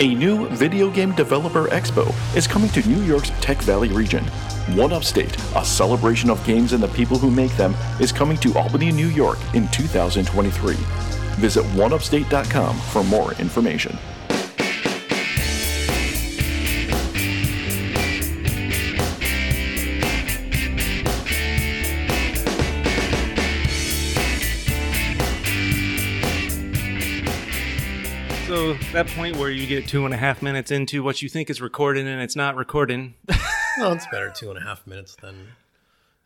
A new video game developer expo is coming to New York's Tech Valley region. One Upstate, a celebration of games and the people who make them, is coming to Albany, New York in 2023. Visit oneupstate.com for more information. So that point where you get two and a half minutes into what you think is recording and it's not recording. Well, it's better two and a half minutes than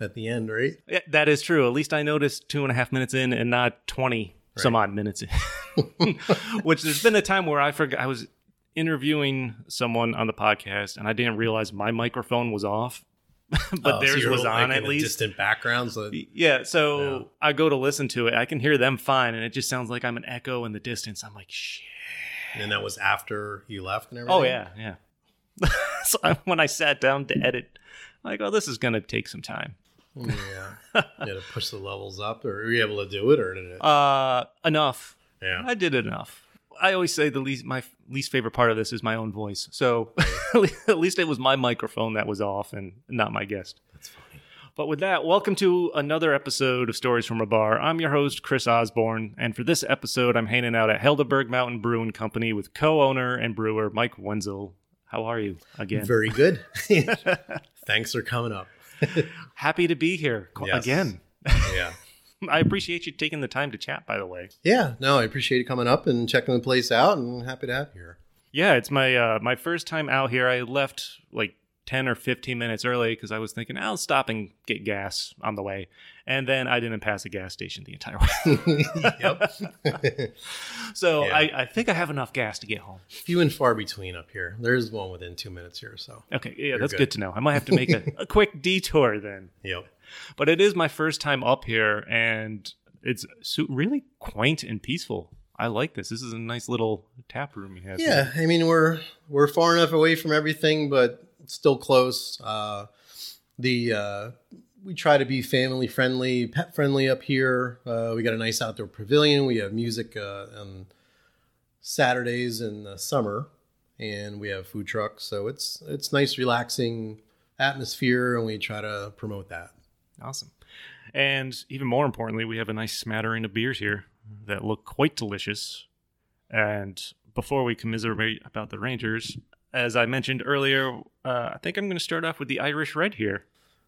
at the end, right? Yeah, that is true. At least I noticed two and a half minutes in and not 20 some odd minutes in. Which there's been a time where I forgot I was interviewing someone on the podcast and I didn't realize my microphone was off. but Oh, theirs you're, was on in at least. Distant backgrounds. So Yeah, so Yeah. I go to listen to it. I can hear them fine, and it just sounds like I'm an echo in the distance. I'm like, shit. And that was after you left and everything. Oh yeah, yeah. so I, when I sat down to edit, I'm like, oh, this is gonna take some time. Yeah. you had to push the levels up, or were you able to do it, or did it? Uh, enough. yeah. I did it enough. I always say the least my least favorite part of this is my own voice. So at least it was my microphone that was off and not my guest. But with that, welcome to another episode of Stories from a Bar. I'm your host, Chris Osborne, and for this episode, I'm hanging out at Helderberg Mountain Brewing Company with co-owner and brewer Mike Wenzel. How are you again? Very good. Thanks for coming up. Happy to be here Yes. again. Yeah. I appreciate you taking the time to chat, by the way. Yeah. No, I appreciate you coming up and checking the place out, and happy to have you here. Yeah, it's my uh, my first time out here. I left like ten or fifteen minutes early because I was thinking I'll stop and get gas on the way, and then I didn't pass a gas station the entire way. yep. so Yeah. I, I think I have enough gas to get home. Few and far between up here. There's one within two minutes here, so. Okay, yeah, that's good. good. to know. I might have to make a, a quick detour then. Yep. But it is my first time up here, and it's really quaint and peaceful. I like this. This is a nice little tap room you have. here. Yeah, I mean we're we're far enough away from everything, but still close. Uh, the uh, we try to be family friendly, pet friendly up here. Uh, we got a nice outdoor pavilion. We have music uh, on Saturdays in the summer, and we have food trucks. So it's it's nice, relaxing atmosphere, and we try to promote that. Awesome. And even more importantly, we have a nice smattering of beers here that look quite delicious. And before we commiserate about the Rangers, as I mentioned earlier, uh, I think I'm going to start off with the Irish Red here.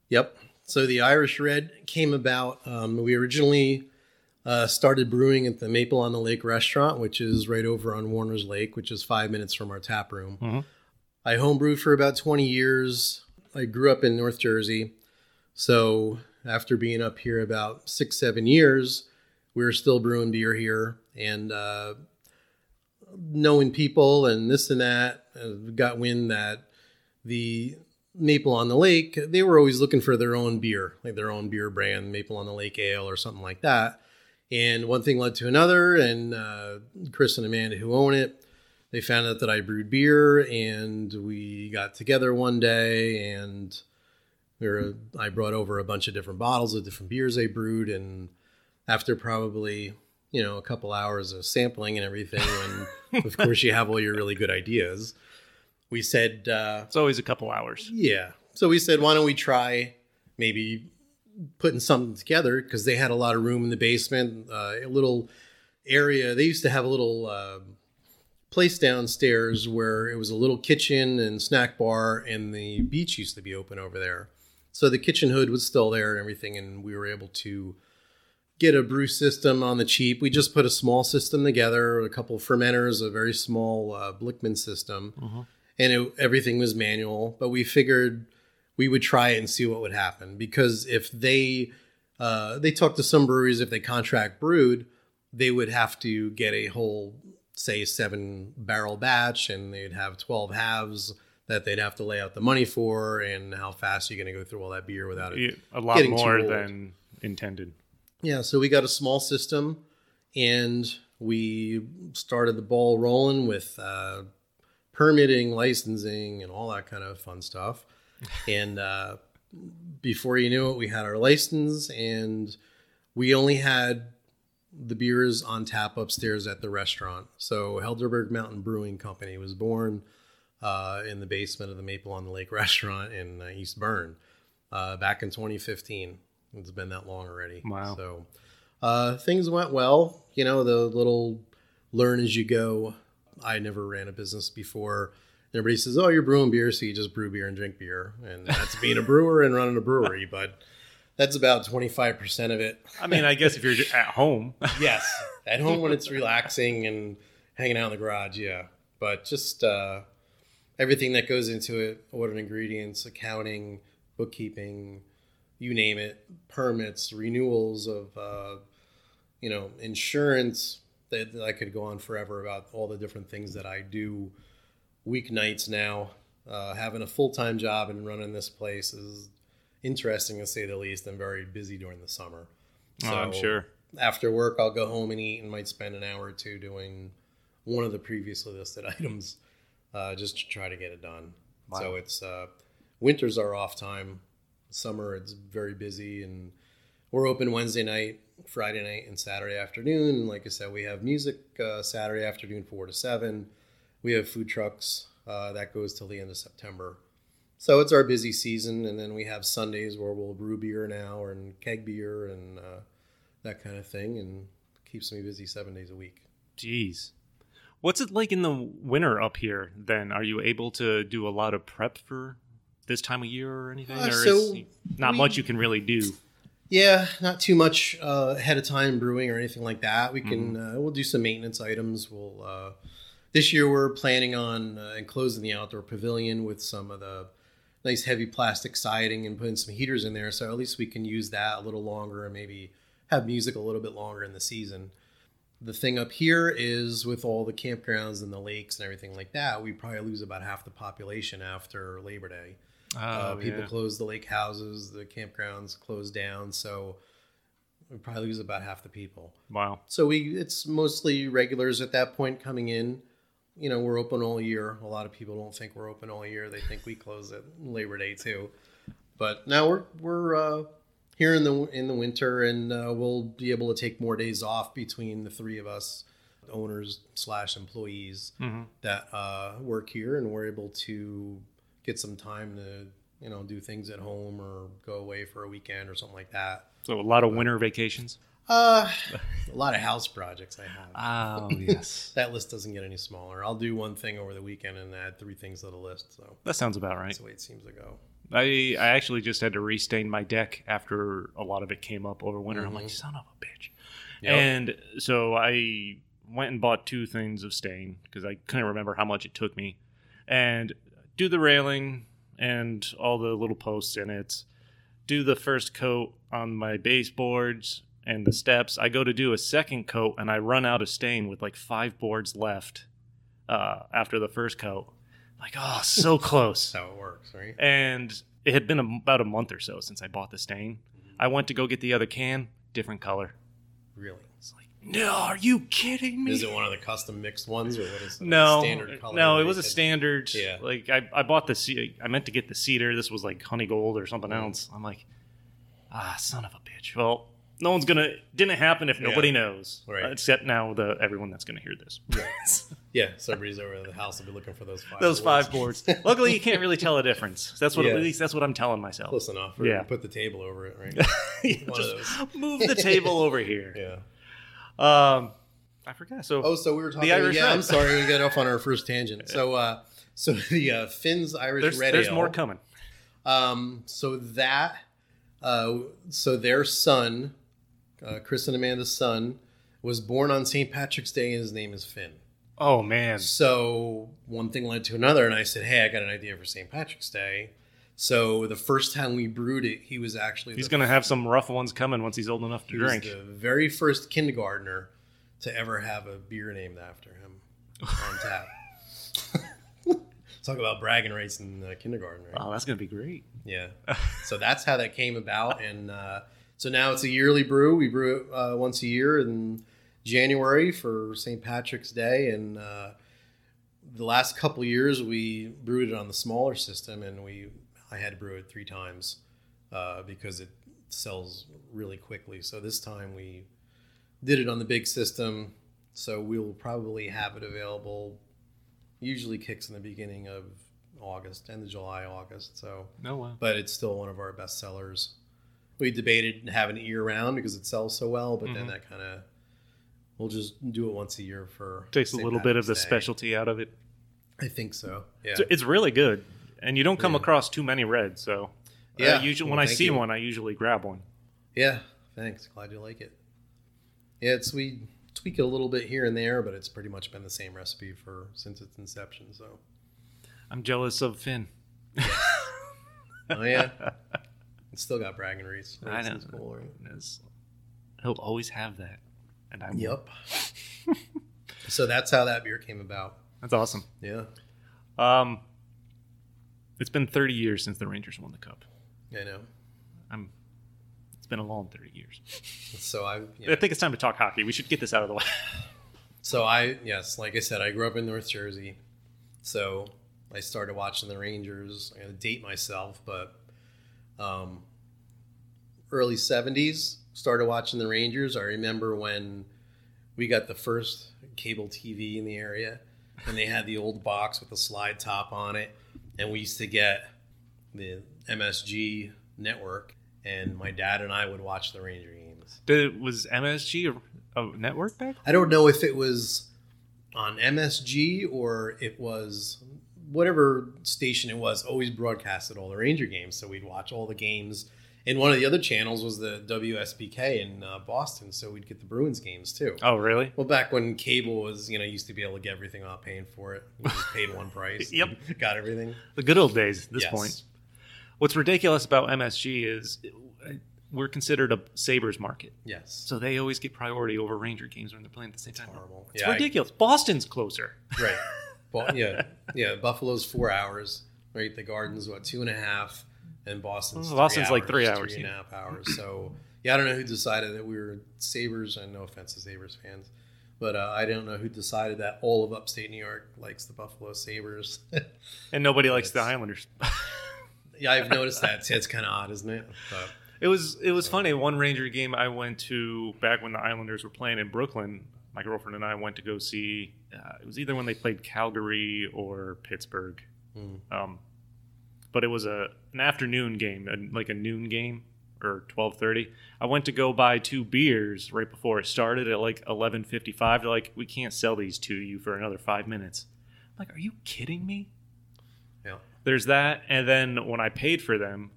Yep. So the Irish Red came about. Um, we originally uh, started brewing at the Maple on the Lake restaurant, which is right over on Warner's Lake, which is five minutes from our tap room. Mhm. I homebrewed for about 20 years. I grew up in North Jersey. So after being up here about six, seven years, we were still brewing beer here. And uh, knowing people and this and that, uh, got wind that the Maple on the Lake, they were always looking for their own beer, like their own beer brand, Maple on the Lake Ale or something like that. And one thing led to another, and uh, Chris and Amanda, who own it, they found out that I brewed beer, and we got together one day, and we were, I brought over a bunch of different bottles of different beers they brewed, and after probably you know a couple hours of sampling and everything, and of course you have all your really good ideas, we said. Uh, It's always a couple hours. yeah. So we said, why don't we try maybe putting something together because they had a lot of room in the basement, uh, a little area. They used to have a little uh, place downstairs where it was a little kitchen and snack bar, and the beach used to be open over there. So the kitchen hood was still there and everything, and we were able to get a brew system on the cheap. We just put a small system together, a couple fermenters, a very small uh, Blickman system, and it, everything was manual. But we figured we would try it and see what would happen because if they uh, they talked to some breweries if they contract brewed, they would have to get a whole say seven barrel batch, and they'd have twelve halves that they'd have to lay out the money for, and how fast are you going to go through all that beer without it Yeah, A lot more than intended. Yeah, so we got a small system and we started the ball rolling with uh, permitting, licensing, and all that kind of fun stuff. and uh, before you knew it, we had our license and we only had the beer is on tap upstairs at the restaurant. So Helderberg Mountain Brewing Company was born uh, in the basement of the Maple on the Lake restaurant in uh, East Berne uh, back in 2015. It's been that long already. Wow. So uh, things went well. You know, the little learn as you go. I never ran a business before. Everybody says, "Oh, you're brewing beer, so you just brew beer and drink beer," and that's being a brewer and running a brewery. But that's about 25 percent of it. I mean, I guess if you're at home, yes, at home when it's relaxing and hanging out in the garage, yeah. But just uh, everything that goes into it, ordering ingredients, accounting, bookkeeping, you name it, permits, renewals of, uh, you know, insurance. That, that I could go on forever about all the different things that I do weeknights now. Uh, having a full time job and running this place is interesting to say the least. I'm very busy during the summer. oh, I'm sure. After work, I'll go home and eat and might spend an hour or two doing one of the previously listed items uh, just to try to get it done. Wow. So it's uh, winters are off time. Summer, it's very busy, and we're open Wednesday night, Friday night, and Saturday afternoon. And like I said, we have music uh, Saturday afternoon, four to seven. We have food trucks uh, that goes till the end of September. So it's our busy season, and then we have Sundays where we'll brew beer now and keg beer and uh, that kind of thing, and keeps me busy seven days a week. Jeez. What's it like in the winter up here then? Are you able to do a lot of prep for this time of year or anything? Uh, or so is not we- much you can really do? Yeah, not too much uh, ahead of time brewing or anything like that. We can uh, we'll do some maintenance items. We'll uh, this year we're planning on uh, enclosing the outdoor pavilion with some of the nice heavy plastic siding and putting some heaters in there, so at least we can use that a little longer and maybe have music a little bit longer in the season. The thing up here is with all the campgrounds and the lakes and everything like that, we probably lose about half the population after Labor Day. Uh, Oh, people yeah. close the lake houses, the campgrounds close down, so we probably lose about half the people. Wow. So we it's mostly regulars at that point coming in. You know, we're open all year. A lot of people don't think we're open all year. They think we close at Labor Day too. But now we're we're uh, here in the in the winter, and uh, we'll be able to take more days off between the three of us, owners slash employees Mhm. that uh, work here, and we're able to get some time to you know do things at home or go away for a weekend or something like that. So a lot of winter vacations. Uh, a lot of house projects I have. Oh yes, that list doesn't get any smaller. I'll do one thing over the weekend and add three things to the list. So that sounds about right. that's the way it seems to go. I I actually just had to restain my deck after a lot of it came up over winter. I'm like, son of a bitch. Yep. And so I went and bought two things of stain because I couldn't remember how much it took me, and do the railing and all the little posts in it. Do the first coat on my baseboards and the steps. I go to do a second coat and I run out of stain with like five boards left uh, after the first coat. Like, oh, so close That's how it works, right? and it had been a, about a month or so since I bought the stain. I went to go get the other can, different color. Really? It's like, no, are you kidding me? Is it one of the custom mixed ones, or what is it? no, standard color? no, it was a standard. Yeah. like I, I bought the ce- I meant to get the cedar. This was like honey gold or something Mm. else. I'm like, ah, son of a bitch. Well, no one's gonna. Didn't happen if Yeah. nobody knows, Right. Uh, except now the everyone that's gonna hear this. Yeah, somebody's over at the house will be looking for those five. Those boards. five boards. Luckily, you can't really tell a difference. That's what Yeah. at least that's what I'm telling myself. Close enough. Yeah. Put the table over it, right? Yeah, just move the table over here. yeah. Um, I forgot. So Oh, so we were talking. Irish yeah, Red. I'm sorry, we got off on our first tangent. So, uh, so the uh, Finn's Irish there's Red there's Ale. more coming. Um, so that, uh, so their son, uh, Chris and Amanda's son, was born on St. Patrick's Day, and his name is Finn. Oh man, So one thing led to another, and I said, "Hey, I got an idea for St. Patrick's Day." So the first time we brewed it, he was actually he's gonna have some rough ones coming once he's old enough to he was drink. the very first kindergartner to ever have a beer named after him on tap. Talk about bragging rights in uh, kindergarten, right? Oh, that's gonna be great. Yeah. so that's how that came about, and uh, so now it's a yearly brew. We brew it uh, once a year in January for St. Patrick's Day, and uh, the last couple years we brewed it on the smaller system, and we I had to brew it three times uh, because it sells really quickly. So this time we did it on the big system, so we'll probably have it available. Usually kicks in the beginning of August, end of July, August. So, No wow. but it's still one of our best sellers. We debated having it year round because it sells so well, but then Mhm. that kind of we'll just do it once a year for Takes a little bit of the Day. specialty out of it. I think so. Yeah. It's, it's really good, and you don't come Yeah. across too many reds. So, Yeah. uh, usually Well, when I see you. one, I usually grab one. Yeah, thanks. Glad you like it. Yeah, it's we tweak it a little bit here and there, but it's pretty much been the same recipe for since its inception. So, I'm jealous of Finn. oh yeah, it's still got bragging rates. I know. Cool, right? He'll always have that, and I Yep. so that's how that beer came about. That's awesome. Yeah, Um, it's been 30 years since the Rangers won the cup. I know. I'm. It's been a long 30 years. So I, I think it's time to talk hockey. We should get this out of the way. so I, yes, like I said, I grew up in North Jersey, so I started watching the Rangers. I'm gonna date myself, but um, early '70s started watching the Rangers. I remember when we got the first cable TV in the area, and they had the old box with the slide top on it, and we used to get the MSG network, and my dad and I would watch the Ranger games. Did, was MSG a, a network back? I don't know if it was on MSG or it was whatever station it was, always broadcasted all the Ranger games. So we'd watch all the games. And one of the other channels was the WSBK in uh, Boston. So we'd get the Bruins games too. Oh, really? Well, back when cable was, you know, used to be able to get everything without paying for it. You just paid one price. Yep. Got everything. The good old days. At this Yes. point, what's ridiculous about MSG is uh, we're considered a Sabres market, Yes. so they always get priority over Ranger games when they're playing at the same time. Horrible. It's Yeah, I- ridiculous. Boston's closer. Right. Well, yeah, yeah. Buffalo's four hours. Right. The Garden's what two and a half, and Boston's Well, Boston's three like three hours, hours, three and a half hours. So yeah, I don't know who decided that we were Sabres. And no offense to Sabres fans, but uh, I don't know who decided that all of upstate New York likes the Buffalo Sabres. And nobody likes the Islanders. yeah, I've noticed that. It's kind of odd, isn't it? But It was it was funny. One Ranger game I went to back when the Islanders were playing in Brooklyn. My girlfriend and I went to go see. Uh, it was either when they played Calgary or Pittsburgh, Hmm. um, but it was a an afternoon game, a, like a noon game or twelve thirty. I went to go buy two beers right before it started at like eleven fifty five. They're like, "We can't sell these to you for another five minutes." I'm like, "Are you kidding me?" yeah, There's that, and then when I paid for them,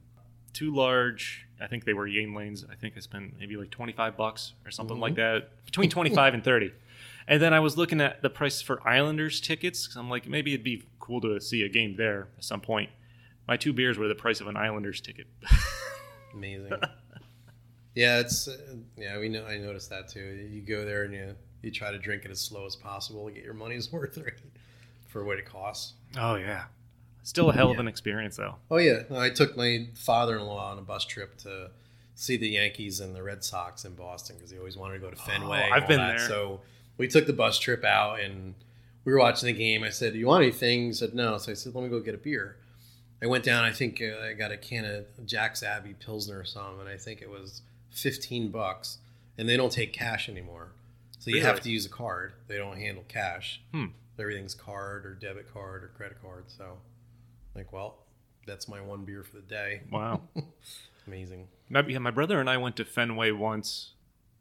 two large. I think they were Yuenglings. I think I spent maybe like 25 bucks or something Mhm. like that, between 25 and 30. And then I was looking at the prices for Islanders tickets 'cause I'm like, maybe it'd be cool to see a game there at some point. My two beers were the price of an Islanders ticket. amazing. yeah, it's uh, yeah. We know. I noticed that too. You go there and you you try to drink it as slow as possible to get your money's worth right for what it costs. oh yeah, still a hell of an experience though. Oh yeah, I took my father-in-law on a bus trip to see the Yankees and the Red Sox in Boston because he always wanted to go to Fenway. Oh, I've been that. there. So we took the bus trip out and we were watching the game. I said, "Do you want anything?" He said, "No." So I said, "Let me go get a beer." I went down. I think uh, I got a can of Jack's Abbey Pilsner or something, and I think it was fifteen bucks. And they don't take cash anymore, so you have to use a card. They don't handle cash. Hmm. Everything's card or debit card or credit card. So, like, well, that's my one beer for the day. Wow. Amazing. My, yeah, my brother and I went to Fenway once.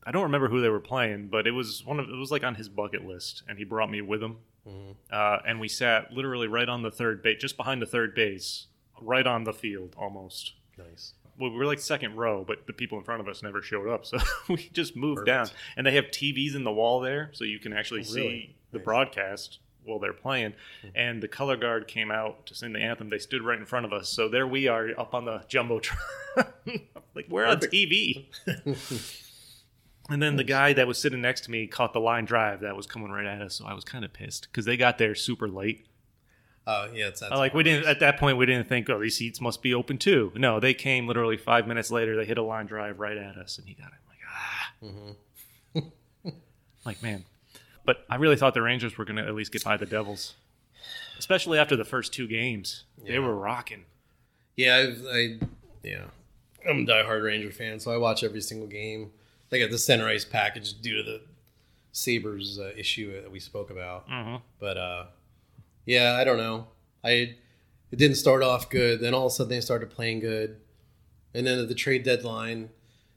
I don't remember who they were playing, but it was one of it was like on his bucket list, and he brought me with him. Mhm. Uh, and we sat literally right on the third base, just behind the third base, right on the field almost. Nice. Well, we were like second row, but the people in front of us never showed up, so we just moved Perfect. down. And they have TVs in the wall there, so you can actually Oh, really? see the Nice. broadcast while they're playing. And the color guard came out to sing the anthem. They stood right in front of us, so there we are up on the jumbotron. like we're on TV. And then the guy that was sitting next to me caught the line drive that was coming right at us, so I was kind of pissed because they got there super late. Oh yeah, it's that's like we didn't at that point we didn't think oh these seats must be open too. No, they came literally five minutes later. They hit a line drive right at us, and he got it. I'm like ah, hmm like man. But I really thought the Rangers were going to at least get by the Devils, especially after the first two games. They were rocking. Yeah, I've, I yeah, I'm a diehard Ranger fan, so I watch every single game. They got the center ice package due to the Sabres uh, issue that we spoke about. Mhm. But uh, yeah, I don't know. I it didn't start off good. Then all of a sudden they started playing good, and then at the trade deadline,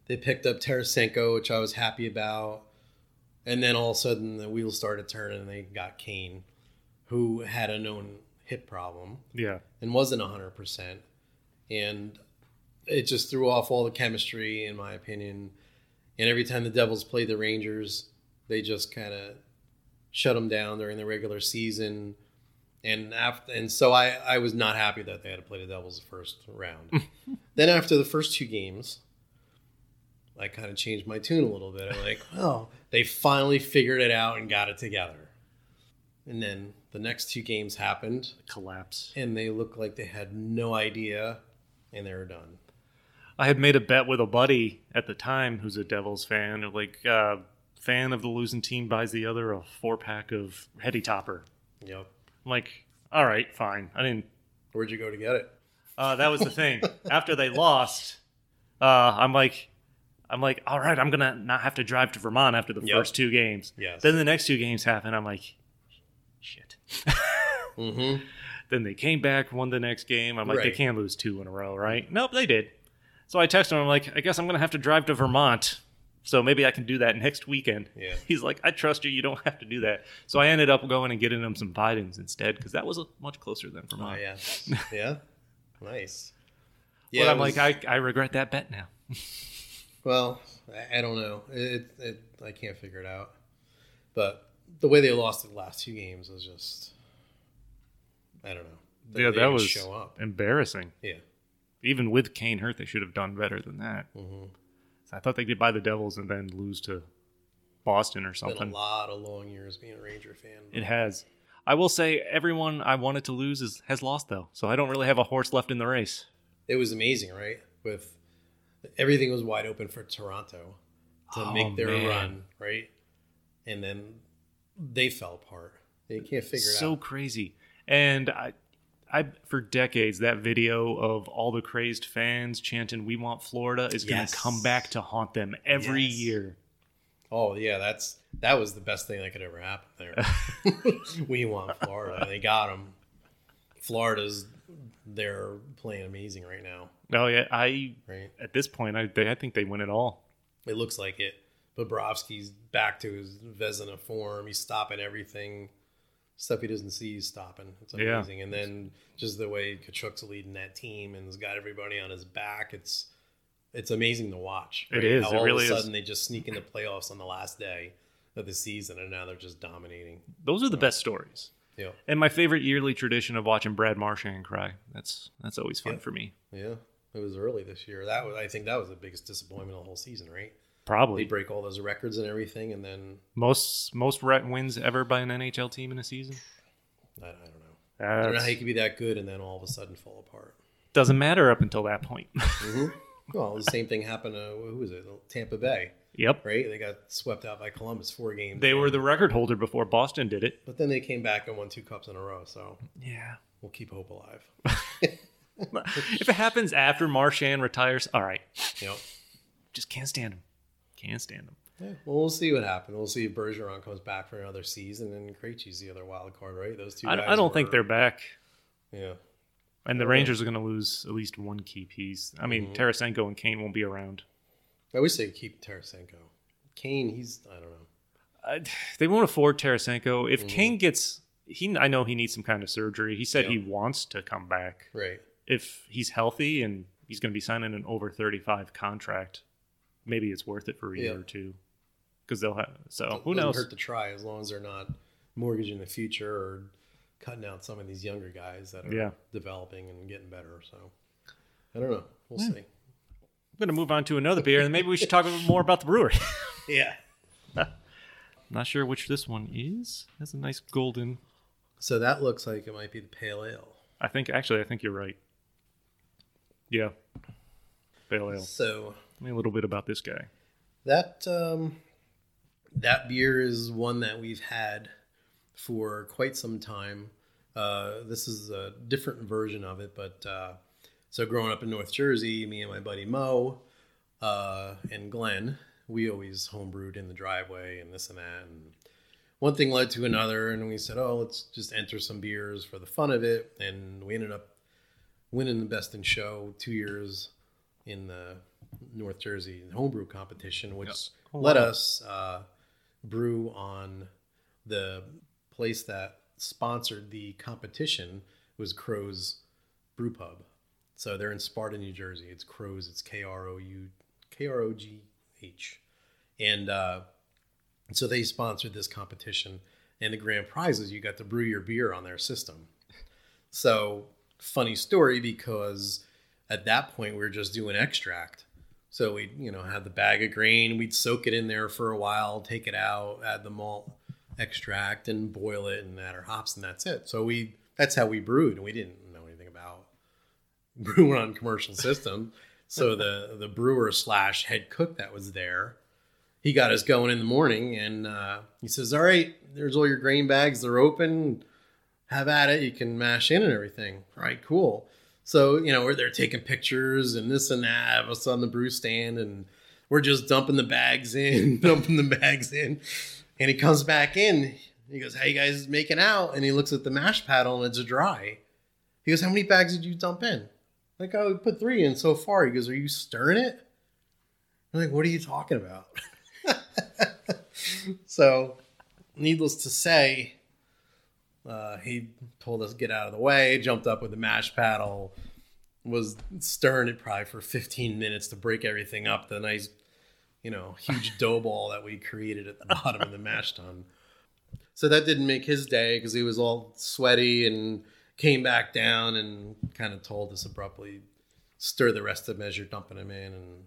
they picked up Tarasenko, which I was happy about. And then all of a sudden the wheels started turning, and they got Kane, who had a known hip problem Yeah. and wasn't 100%. And it just threw off all the chemistry, in my opinion. And every time the Devils played the Rangers, they just kind of shut them down during the regular season. And after, and so I, I was not happy that they had to play the Devils the first round. then after the first two games, I kind of changed my tune a little bit. I'm like, well, they finally figured it out and got it together. And then the next two games happened, Collapse. and they looked like they had no idea, and they were done. I had made a bet with a buddy at the time who's a Devils fan, of like uh, fan of the losing team buys the other a four pack of Heady Topper. Yep. I'm like, all right, fine. I didn't. Where'd you go to get it? Uh, that was the thing. After they lost, uh, I'm like, I'm like, all right, I'm gonna not have to drive to Vermont after the Yep. first two games. Yes. Then the next two games happen. I'm like, shit. Mm-hmm. Then they came back, won the next game. I'm like, they can't lose two in a row, right? Nope, they did. So I texted him. I'm like, I guess I'm gonna have to drive to Vermont. So maybe I can do that next weekend. Yeah. He's like, I trust you. You don't have to do that. So I ended up going and getting him some Bidens instead because that was a, much closer than Oh Vermont. yeah. Yeah. Nice. but I'm was- like, I, I regret that bet now. well, I, I don't know. It, it, I can't figure it out. But the way they lost the last two games was just, I don't know. They- yeah, they that was show up. embarrassing. Yeah. Even with Kane hurt, they should have done better than that. Mm-hmm. I thought they could buy the Devils and then lose to Boston or Been a lot of long years being a Ranger fan. It has. I will say everyone I wanted to lose is has lost though, so I don't really have a horse left in the race. it was amazing, right? With everything was wide open for Toronto to Oh, make their man. run, right? And then they fell apart. They can't figure it so out. So crazy. And I, I for decades that video of all the crazed fans chanting "We want Florida" is going Yes. to come back to haunt them every Yes. year. Oh yeah, that's that was the best thing that could ever happen there. we want Florida. They got them. Florida's they're playing amazing right now, Oh yeah, I right? at this point I they, I think they win it all. It looks like it. Bobrovsky's back to his Vezina form. He's stopping everything. Stuff he doesn't see, he's stopping. It's Yeah. amazing. And then just the way Tkachuk's leading that team and has got everybody on his back, it's it's amazing to watch. It is. How It all really of a is. sudden they just sneak into the playoffs on the last day of the season, and now they're just dominating. Those are the best stories. Yeah, And my favorite yearly tradition of watching Brad Marchand cry. That's that's always fun Yeah. for me. yeah. It was early this year. That was, I think, that was the biggest disappointment of the whole season. Right? They Probably break all those records and everything, and then most most wins ever by an NHL team in a season. I, I don't know. I don't know how you could be that good and then all of a sudden fall apart. doesn't matter up until that point. Mm-hmm. Well, the same thing happened to who was it? Tampa Bay, yep, right? They got swept out by Columbus four games. they were the record holder before Boston did it. but then they came back and won two cups in a row. So Yeah. we'll keep hope alive. if it happens after Marchand retires, all right. You know. Just can't stand him. Can't stand him. Yeah, well, we'll see what happens. We'll see if Bergeron comes back for another season, and Krejci's the other wild card, right? Those two. I, guys I don't think they're back. Yeah, And the Rangers are going to lose at least one key piece. I mean, mm-hmm. Tarasenko and Kane won't be around. I wish they'd keep Tarasenko. Kane, he's I don't know. They won't afford Tarasenko. If mm-hmm. Kane gets, he I know he needs some kind of surgery. He said he wants to come back. Right. If he's healthy and he's going to be signing an over 35 contract, maybe it's worth it for a year Yeah. or two. Because they'll have, so who knows? Hurt to try as long as they're not mortgaging the future or cutting out some of these younger guys that are Yeah. developing and getting better. So I don't know. We'll see. I'm going to move on to another beer, and maybe we should talk a little more about the brewery. Yeah. Not sure which this one is. Has a nice golden. So that looks like it might be the pale ale. I think actually, I think you're right. Yeah, pale ale. So Tell me a little bit about this guy. that um, that beer is one that we've had for quite some time. Uh, this is a different version of it, but uh, so growing up in North Jersey, me and my buddy Mo uh, and Glenn, we always homebrewed in the driveway and this and that. And one thing led to another, and we said, "Oh, let's just enter some beers for the fun of it." And we ended up winning the best in show two years in the North Jersey homebrew competition, which Yep. Oh, let wow. us uh, brew on the place that sponsored the competition was Krogh's Brew Pub. So they're in Sparta, New Jersey. It's Krogh's. It's K R O U K R O G H, and uh, so they sponsored this competition. And the grand prize is you got to brew your beer on their system. So funny story because at that point we were just doing extract. So we, you know, had the bag of grain, we'd soak it in there for a while, take it out, add the malt extract and boil it and add our hops and that's it. So we that's how we brewed and we didn't know anything about brewing on commercial system. So the the brewer slash head cook that was there, he got us going in the morning and uh, he says, All right, there's all your grain bags, they're open. Have at it. You can mash in and everything. All right, cool. So, you know, we're there taking pictures and this and that of us on the brew stand, and we're just dumping the bags in, dumping the bags in. And he comes back in. He goes, How you guys making out? And he looks at the mash paddle and it's dry. He goes, How many bags did you dump in? Like, oh, we put three in so far. He goes, Are you stirring it? I'm like, What are you talking about? so, needless to say, uh, he told us get out of the way, jumped up with the mash paddle, was stirring it probably for 15 minutes to break everything up. The nice, you know, huge dough ball that we created at the bottom of the mash tun. So that didn't make his day because he was all sweaty and came back down and kind of told us abruptly, stir the rest of them as you're dumping them in. And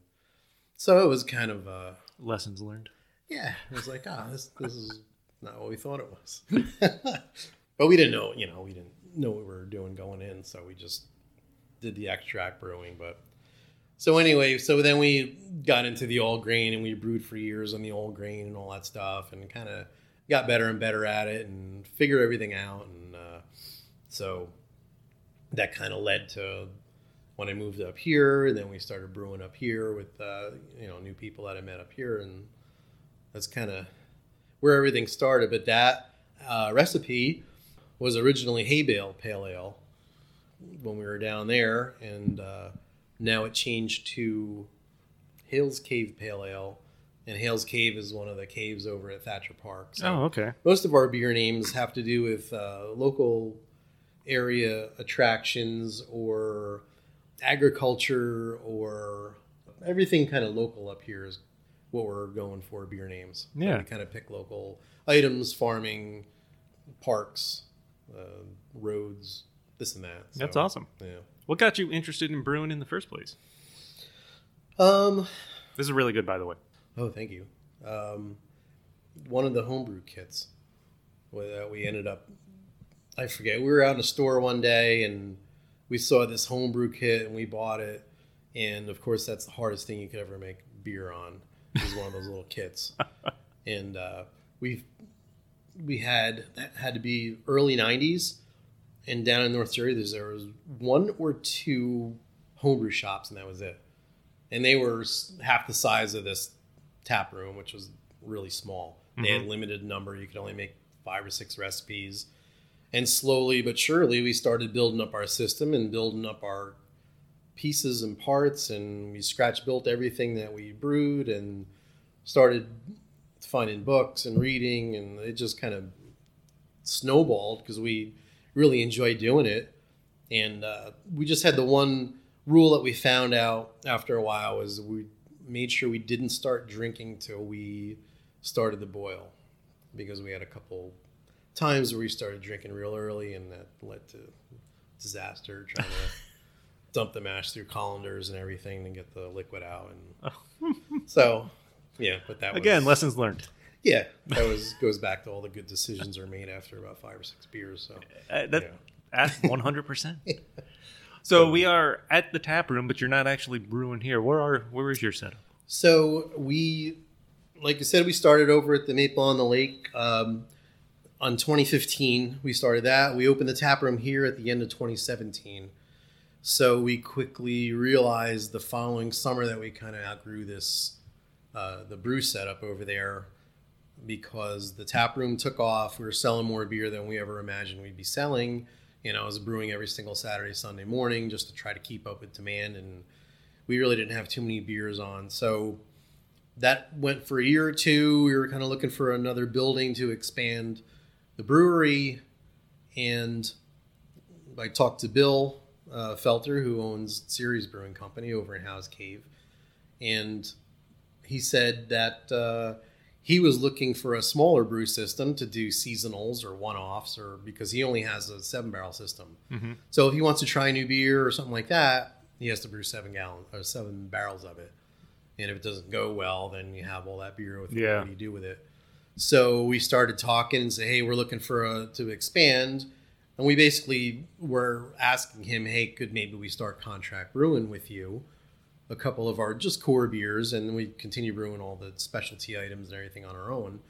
so it was kind of, uh, Lessons learned. yeah, it was like, ah, this this is not what we thought it was. but we didn't know, you know, we didn't know what we were doing going in, so we just did the extract brewing. But so anyway, so then we got into the all grain and we brewed for years on the all grain and all that stuff, and kind of got better and better at it and figured everything out. And uh, so that kind of led to when I moved up here. And then we started brewing up here with uh, you know new people that I met up here, and that's kind of where everything started. But that uh, recipe was originally hay bale pale ale when we were down there, and uh, now it changed to Hailes Cave Pale Ale. And Hailes Cave is one of the caves over at Thacher Park. So Oh, okay. most of our beer names have to do with uh, local area attractions or agriculture or everything kind of local up here is what we're going for beer names. Yeah. we kind of pick local items, farming, parks, uh, roads, this and that. That's awesome. Yeah. What got you interested in brewing in the first place? Um. This is really good, by the way. Oh, thank you. Um, one of the homebrew kits that we ended up, I forget, we were out in a store one day and we saw this homebrew kit and we bought it. And of course, that's the hardest thing you could ever make beer on is one of those little kits. And uh, we we had that had to be early '90s, and down in North Jersey, there was one or two homebrew shops, and that was it. And they were half the size of this tap room, which was really small. They had mm-hmm. limited number; you could only make five or six recipes. And slowly but surely, we started building up our system and building up our pieces and parts, and we scratch built everything that we brewed, and started finding books and reading, and it just kind of snowballed because we really enjoyed doing it. And uh, we just had the one rule that we found out after a while was we made sure we didn't start drinking till we started the boil because we had a couple times where we started drinking real early and that led to disaster trying to dump the mash through colanders and everything and get the liquid out and so yeah but that Again, was, lessons learned. yeah that was goes back to all the good decisions are made after about five or six beers so Uh, that, At 100%. So we are at the tap room, but you're not actually brewing here. Where are where is your setup? So we, like I said, we started over at the Maple on the Lake um, on 2015. We started that. We opened the tap room here at the end of 2017. So we quickly realized the following summer that we kind of outgrew this uh, the brew setup over there because the tap room took off. We were selling more beer than we ever imagined we'd be selling. You know, I was brewing every single Saturday, Sunday morning just to try to keep up with demand, and we really didn't have too many beers on. So that went for a year or two. We were kind of looking for another building to expand the brewery, and I talked to Bill uh, Felter, who owns Series Brewing Company over in Howes Cave, and he said that uh, he was looking for a smaller brew system to do seasonals or one-offs, or because he only has a seven-barrel system. Mhm. So if he wants to try a new beer or something like that, he has to brew seven gallon or seven barrels of it. And if it doesn't go well, then you have all that beer with Yeah. what do you do with it? So we started talking and say, hey, we're looking for a, to expand. And we basically were asking him, hey, could maybe we start contract brewing with you? A couple of our just core beers, and we continue brewing all the specialty items and everything on our own.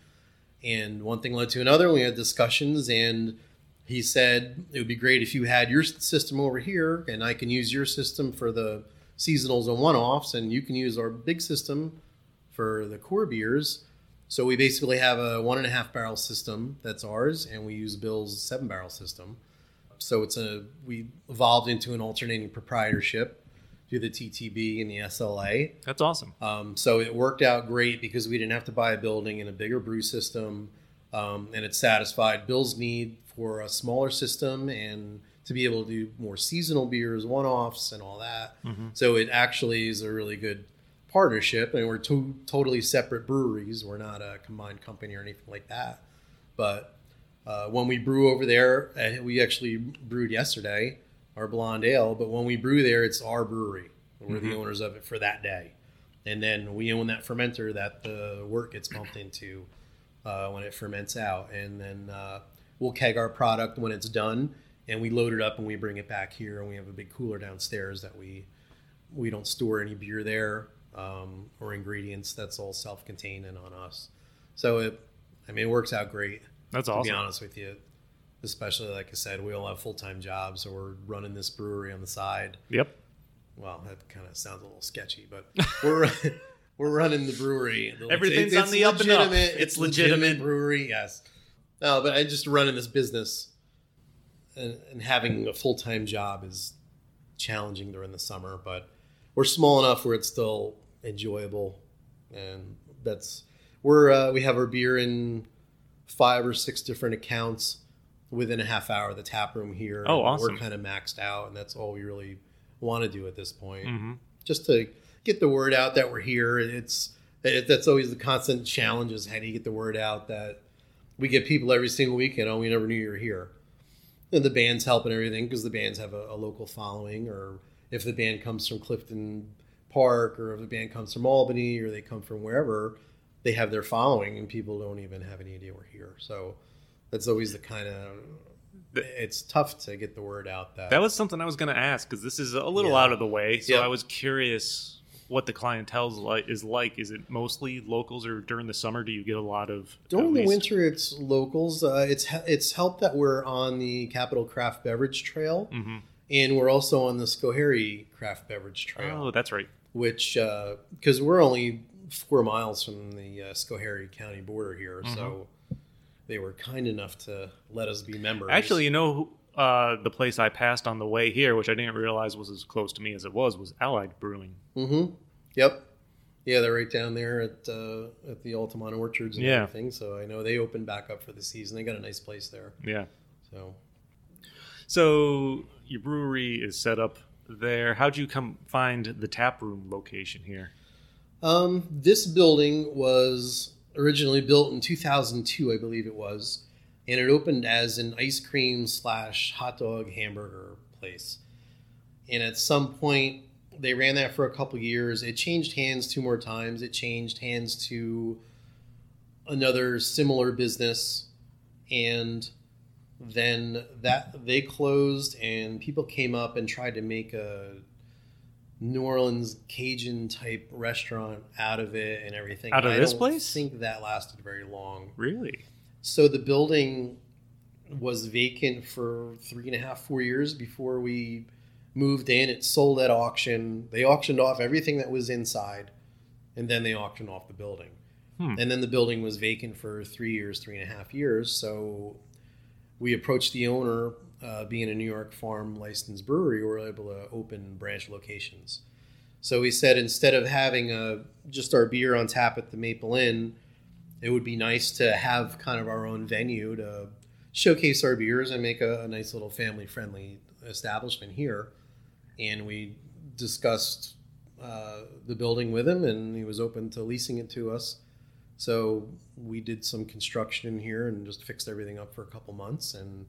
And one thing led to another. We had discussions, and he said it would be great if you had your system over here, and I can use your system for the seasonals and one-offs, and you can use our big system for the core beers. So we basically have a one and a half barrel system that's ours, and we use Bill's seven barrel system. So it's a we evolved into an alternating proprietorship through the TTB and the SLA. That's awesome. Um, so it worked out great because we didn't have to buy a building and a bigger brew system, um, and it satisfied Bill's need for a smaller system and to be able to do more seasonal beers, one-offs, and all that. So it actually is a really good partnership, I and we're two totally separate breweries. We're not a combined company or anything like that. But uh, when we brew over there, uh, we actually brewed yesterday our blonde ale. But when we brew there, it's our brewery. We're the owners of it for that day, and then we own that fermenter that the work gets pumped into uh, when it ferments out, and then uh, we'll keg our product when it's done, and we load it up and we bring it back here, and we have a big cooler downstairs that we we don't store any beer there um, or ingredients. That's all self-contained and on us. So it, I mean, it works out great. That's To be honest with you, especially like I said, we all have full-time jobs, so we're running this brewery on the side. Yep. Well, that kind of sounds a little sketchy, but we're we're running the brewery. It's- Everything's on the up and up. legitimate. It's legitimate. brewery. Yes. No, but I just running this business, and, and having a full time job is challenging during the summer. But we're small enough where it's still enjoyable, and that's we're uh, we have our beer in five or six different accounts within a half hour of the tap room here. Oh, awesome. We're kind of maxed out, and that's all we really want to do at this point hmm just to get the word out that we're here. It's it, that's always the constant challenge is how do you get the word out that we get people every single weekend. Oh, we never knew you were here. And the band's helping everything because the bands have a, a local following, or if the band comes from Clifton Park, or if the band comes from Albany, or they come from wherever, they have their following, and people don't even have any idea we're here. So that's always the kind of it's tough to get the word out that That was something I was going to ask because this is a little Yeah. out of the way. So. I was curious what the clientele's like is like. Is it mostly locals, or during the summer do you get a lot of During the winter, it's locals. Uh, it's it's helped that we're on the Capital Craft Beverage Trail, Mhm. and we're also on the Schoharie Craft Beverage Trail, Oh, that's right. which because we're only four miles from the uh, Schoharie County border here, Mm-hmm. so they were kind enough to let us be members. Actually, you know, uh, the place I passed on the way here, which I didn't realize was as close to me as it was, was Allied Brewing. mm-hmm. Yep. Yeah, they're right down there at uh, at the Altamont Orchards and Yeah. everything. So I know they opened back up for the season. They got a nice place there. Yeah. So So your brewery is set up there. How'd you come find the tap room location here? Um, this building was originally built in 2002, I believe it was, and it opened as an ice cream slash hot dog hamburger place. And at some point, they ran that for a couple years. It changed hands two more times. It changed hands to another similar business, and then that they closed, and people came up and tried to make a New Orleans Cajun type restaurant out of it and everything. Out of I this don't place? think that lasted very long. Really? So the building was vacant for three and a half, four years before we moved in. It sold at auction. They auctioned off everything that was inside and then they auctioned off the building. Hmm. And then the building was vacant for three years, three and a half years. So we approached the owner, uh, being a New York Farm licensed brewery, we were able to open branch locations. So we said instead of having a, just our beer on tap at the Maple Inn, it would be nice to have kind of our own venue to showcase our beers and make a, a nice little family friendly establishment here. And we discussed uh, the building with him, and he was open to leasing it to us. So we did some construction here and just fixed everything up for a couple months and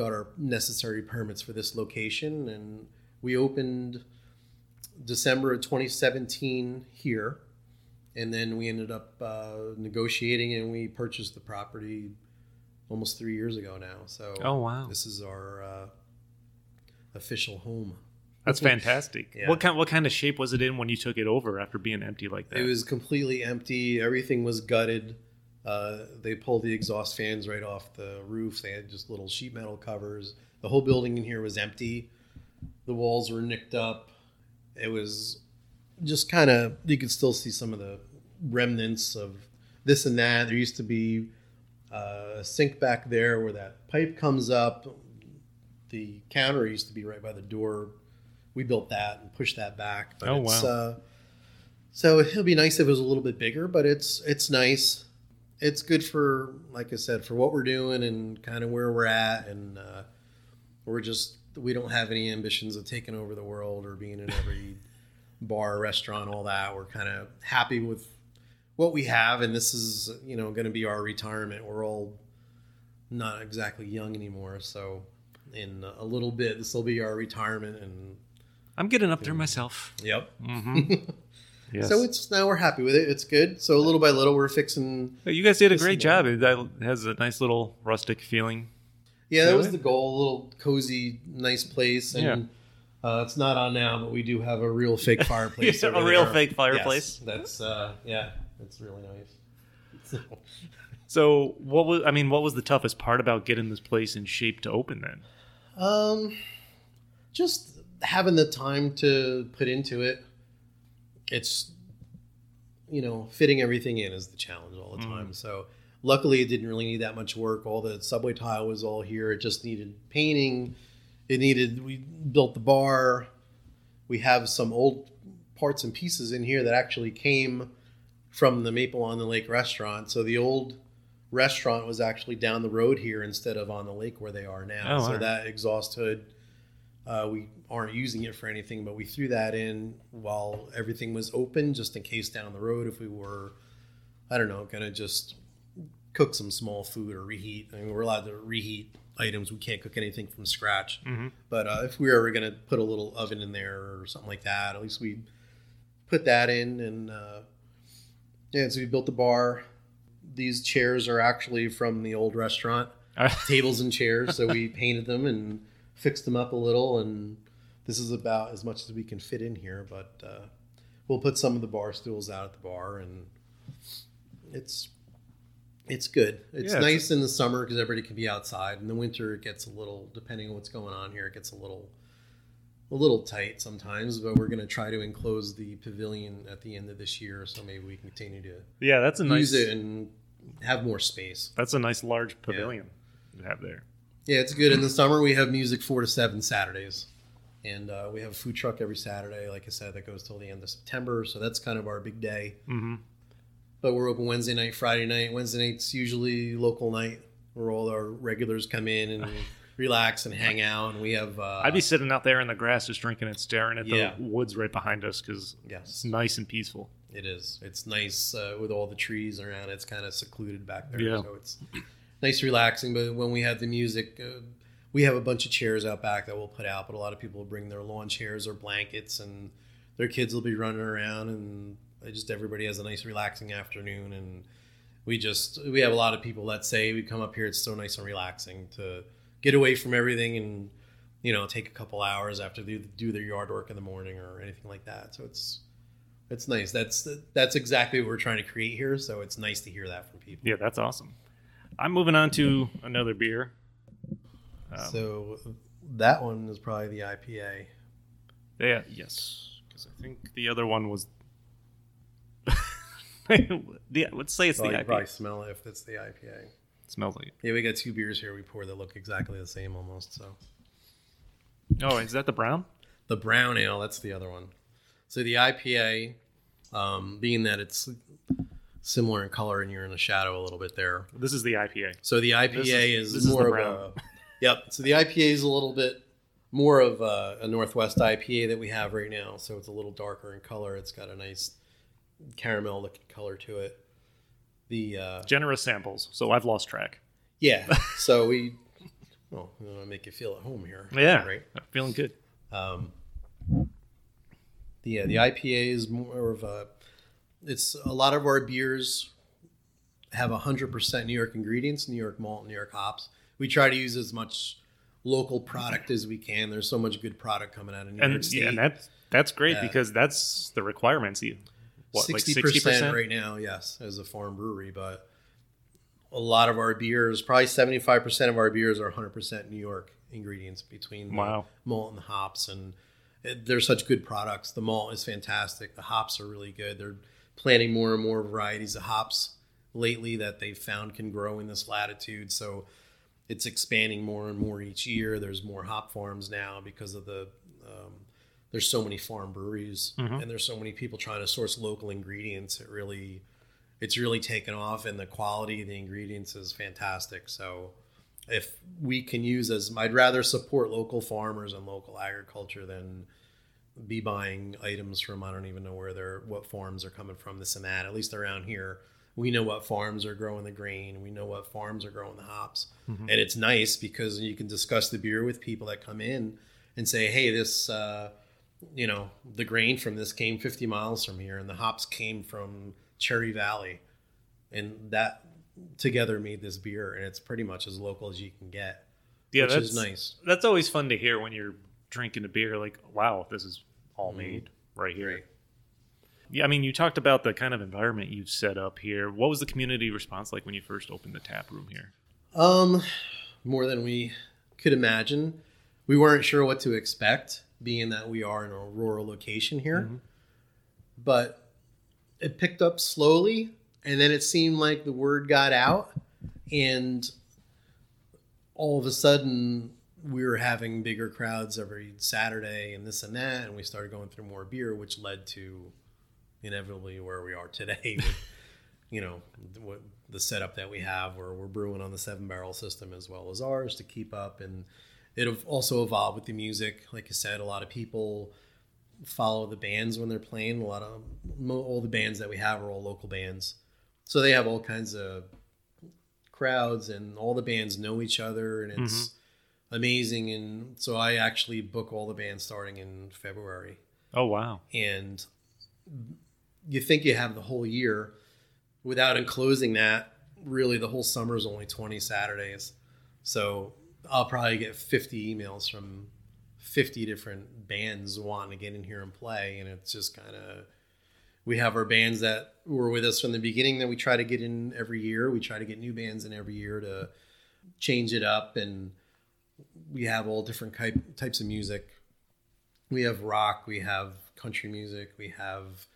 got our necessary permits for this location. And we opened December of 2017 here. And then we ended up uh, negotiating and we purchased the property almost three years ago now. So Oh wow, this is our uh, official home. that's fantastic. Yeah. What kind what kind of shape was it in when you took it over after being empty like that? It was completely empty. Everything was gutted. Uh, they pulled the exhaust fans right off the roof. They had just little sheet metal covers. The whole building in here was empty. The walls were nicked up. It was just kind of, you could still see some of the remnants of this and that. There used to be uh, a sink back there where that pipe comes up. The counter used to be right by the door. We built that and pushed that back. But Oh, it's, wow. Uh, so it'll be nice if it was a little bit bigger, but it's it's nice. It's good for, like I said, for what we're doing and kind of where we're at, and uh, we're just we don't have any ambitions of taking over the world or being in every bar, restaurant, all that. We're kind of happy with what we have, and this is you know going to be our retirement. We're all not exactly young anymore, so in a little bit this will be our retirement, and I'm getting up there myself. yep. hmm yes. So it's now we're happy with it. It's good. So little by little, we're fixing. you guys did a great job. It that has a nice little rustic feeling. Yeah, that Yeah. was the goal. A little cozy, nice place, and uh, it's not on now, but we do have a real fake fireplace. Yeah, over a real there. fake Yes, fireplace. that's uh, yeah, that's really nice. So what was I mean? What was the toughest part about getting this place in shape to open? Then Um, just having the time to put into it. It's, you know, fitting everything in is the challenge all the Mm. time. So luckily, it didn't really need that much work. All the subway tile was all here. It just needed painting. It needed. We built the bar. We have some old parts and pieces in here that actually came from the Maple on the Lake restaurant. So the old restaurant was actually down the road here instead of on the lake where they are now. Oh, so wow. that exhaust hood, uh, we aren't using it for anything, but we threw that in while everything was open, just in case down the road if we were, I don't know, gonna just cook some small food or reheat. I mean, we're allowed to reheat items. We can't cook anything from scratch. Mhm. But uh, if we were ever gonna put a little oven in there or something like that, at least we put that in and uh, yeah. So we built the bar. These chairs are actually from the old restaurant tables and chairs. So we painted them and fixed them up a little. And this is about as much as we can fit in here. But uh, we'll put some of the bar stools out at the bar, and it's it's good. It's Yeah, it's- nice in the summer because everybody can be outside. In the winter, it gets a little, depending on what's going on here, it gets a little a little tight sometimes. But we're going to try to enclose the pavilion at the end of this year, so maybe we can continue to yeah, that's a nice. use it and have more space. That's a nice large pavilion you have there. Yeah, it's good. In the summer, we have music four to seven Saturdays, and uh, we have a food truck every Saturday. Like I said, that goes till the end of September, so that's kind of our big day. hmm But we're open Wednesday night, Friday night. Wednesday night's usually local night, where all our regulars come in and relax and hang out. And we have uh, I'd be sitting out there in the grass just drinking and staring at the woods right behind us because it's nice and peaceful. it is. It's nice uh, with all the trees around. It's kind of secluded back there, Yeah. so it's nice, relaxing. But when we have the music, uh, we have a bunch of chairs out back that we'll put out. But a lot of people will bring their lawn chairs or blankets, and their kids will be running around, and just everybody has a nice, relaxing afternoon. And we just we have a lot of people that say we come up here. It's so nice and relaxing to get away from everything and you know take a couple hours after they do their yard work in the morning or anything like that. So it's it's nice. That's that's exactly what we're trying to create here. So it's nice to hear that from people. Yeah, that's awesome. I'm moving on to another beer. Um, so that one is probably the IPA. yeah, yes, because I think the other one was the, let's say it's the IPA. probably smell it if it's the IPA. It smells like it. Yeah, we got two beers here we pour that look exactly the same almost. So Oh, is that the brown? the brown ale, that's the other one. So the IPA, um, being that it's similar in color and you're in the shadow a little bit there. This is the IPA. So the IPA is- is, this is more of a yep. So the IPA is a little bit more of a, a Northwest IPA that we have right now. So it's a little darker in color. It's got a nice caramel looking color to it. The uh, Generous samples, so I've lost track. yeah. So we well, we want to make you feel at home here. Yeah, Right. I'm feeling good. Um, the yeah, the IPA is more of a. It's a lot of our beers have hundred percent New York ingredients, New York malt, New York hops. We try to use as much local product as we can. There's so much good product coming out of New York And State. yeah, and that's that's great because that's the requirements. You what like Sixty sixty percent percent? right now, yes, as a farm brewery, but a lot of our beers, probably seventy-five percent of our beers are hundred percent New York ingredients between the Wow. malt and the hops, and eh, they're such good products. The malt is fantastic. The hops are really good. They're planting more and more varieties of hops lately that they've found can grow in this latitude. So it's expanding more and more each year. There's more hop farms now because of the um, there's so many farm breweries Mhm. and there's so many people trying to source local ingredients. It really it's really taken off and the quality of the ingredients is fantastic. So if we can use as I'd rather support local farmers and local agriculture than be buying items from I don't even know where they're what farms are coming from this and that. At least around here, we know what farms are growing the grain. We know what farms are growing the hops, Mhm. and it's nice because you can discuss the beer with people that come in and say, "Hey, this, uh, you know, the grain from this came 50 miles from here, and the hops came from Cherry Valley, and that together made this beer, and it's pretty much as local as you can get, Yeah, which that's is nice." That's always fun to hear when you're drinking a beer. Like, wow, this is all Mhm. made right here. Right. Yeah, I mean, you talked about the kind of environment you've set up here. What was the community response like when you first opened the tap room here? Um, more than we could imagine. We weren't sure what to expect, being that we are in a rural location here. Mhm. But it picked up slowly, and then it seemed like the word got out, and all of a sudden we were having bigger crowds every Saturday and this and that, and we started going through more beer, which led to inevitably where we are today. you know, what the setup that we have, where we're brewing on the seven barrel system as well as ours to keep up, and it also evolved with the music. Like I said, a lot of people follow the bands when they're playing. A lot of all the bands that we have are all local bands, so they have all kinds of crowds, and all the bands know each other, and it's mm-hmm. Amazing. And so I actually book all the bands starting in February, Oh, wow. and you think you have the whole year without enclosing that. Really, the whole summer is only twenty Saturdays, so I'll probably get fifty emails from 50 different bands wanting to get in here and play and it's just kind of we have our bands that were with us from the beginning that we try to get in every year we try to get new bands in every year to change it up and we have all different type, types of music. We have rock we have country music we have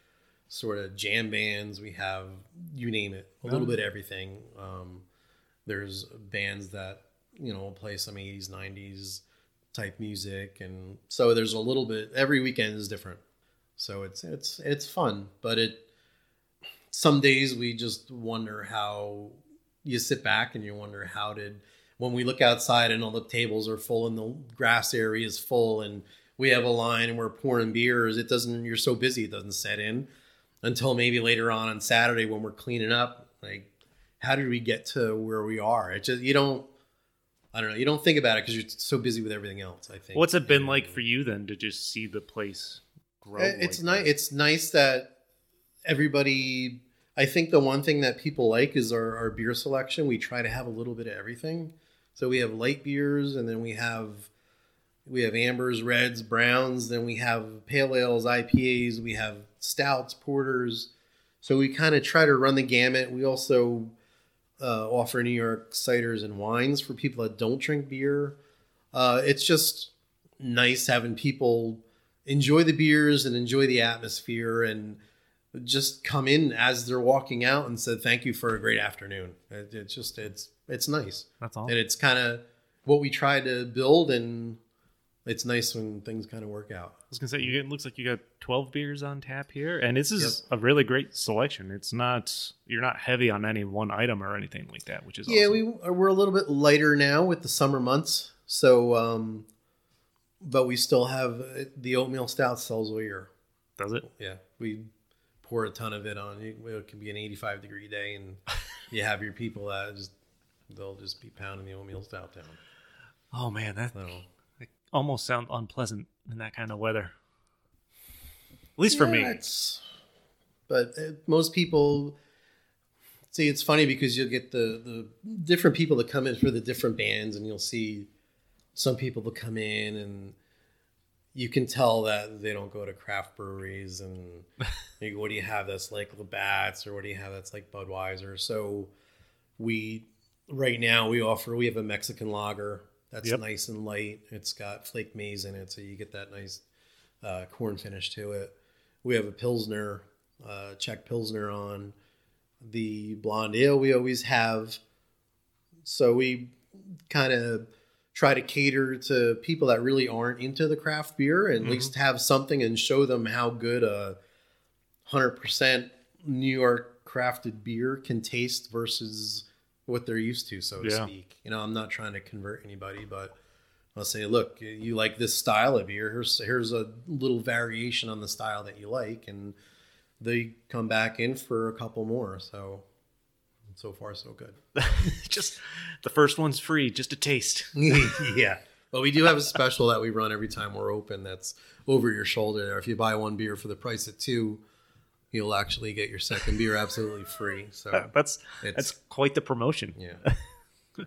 sort of jam bands we have you name it a little bit of everything. Um, there's bands that you know play some 80s 90s type music and so there's a little bit every weekend is different. So it's it's it's fun but it some days we just wonder how you sit back and you wonder how did when we look outside and all the tables are full and the grass area is full and we have a line and we're pouring beers it doesn't you're so busy it doesn't set in until maybe later on on saturday when we're cleaning up like how did we get to where we are? It just you don't i don't know you don't think about it because you're so busy with everything else i think. What's it been And- like for you then to just see the place grow? Uh, it's like nice it's nice that everybody i think the one thing that people like is our, our beer selection. We try to have a little bit of everything so we have light beers and then we have we have ambers reds browns then we have pale ales ipas we have stouts porters. So we kind of try to run the gamut. We also uh, offer new york ciders and wines for people that don't drink beer. Uh, it's just nice having people enjoy the beers and enjoy the atmosphere and just come in as they're walking out and said thank you for a great afternoon. It, it's just it's it's nice That's all. and it's kind of what we try to build and it's nice when things kind of work out. I was gonna say you get, it looks like you got twelve beers on tap here, and this is a really great selection. It's not you're not heavy on any one item or anything like that, which is Yeah, awesome. we we're a little bit lighter now with the summer months. So, um, but we still have uh, the oatmeal stout sells all year. does it. Yeah, we pour a ton of it on. It, it can be an 85 degree day, and you have your people that just they'll just be pounding the oatmeal stout down. Oh man, that So that almost sounds unpleasant in that kind of weather. At least for me. It's, but uh, most people see it's funny because you'll get the the different people that come in for the different bands, and you'll see some people that come in and you can tell that they don't go to craft breweries and you what do you have that's like Labatt's or what do you have that's like Budweiser? So we right now we offer we have a Mexican lager that's Yep. nice and light. It's got flake maize in it, so you get that nice uh, corn finish to it. We have a pilsner, uh, Czech pilsner on the blonde ale. We always have, so we kind of try to cater to people that really aren't into the craft beer, and Mhm. at least have something and show them how good a hundred percent New York crafted beer can taste versus what they're used to, so to Yeah. speak. You know, I'm not trying to convert anybody, but I'll say, look, you like this style of beer. Here's here's a little variation on the style that you like, and they come back in for a couple more. So so far so good. just the first one's free, just a taste. yeah. But we do have a special that we run every time we're open that's over your shoulder there. If you buy one beer for the price of two, you'll actually get your second beer absolutely free. So That's It's- that's quite the promotion. yeah.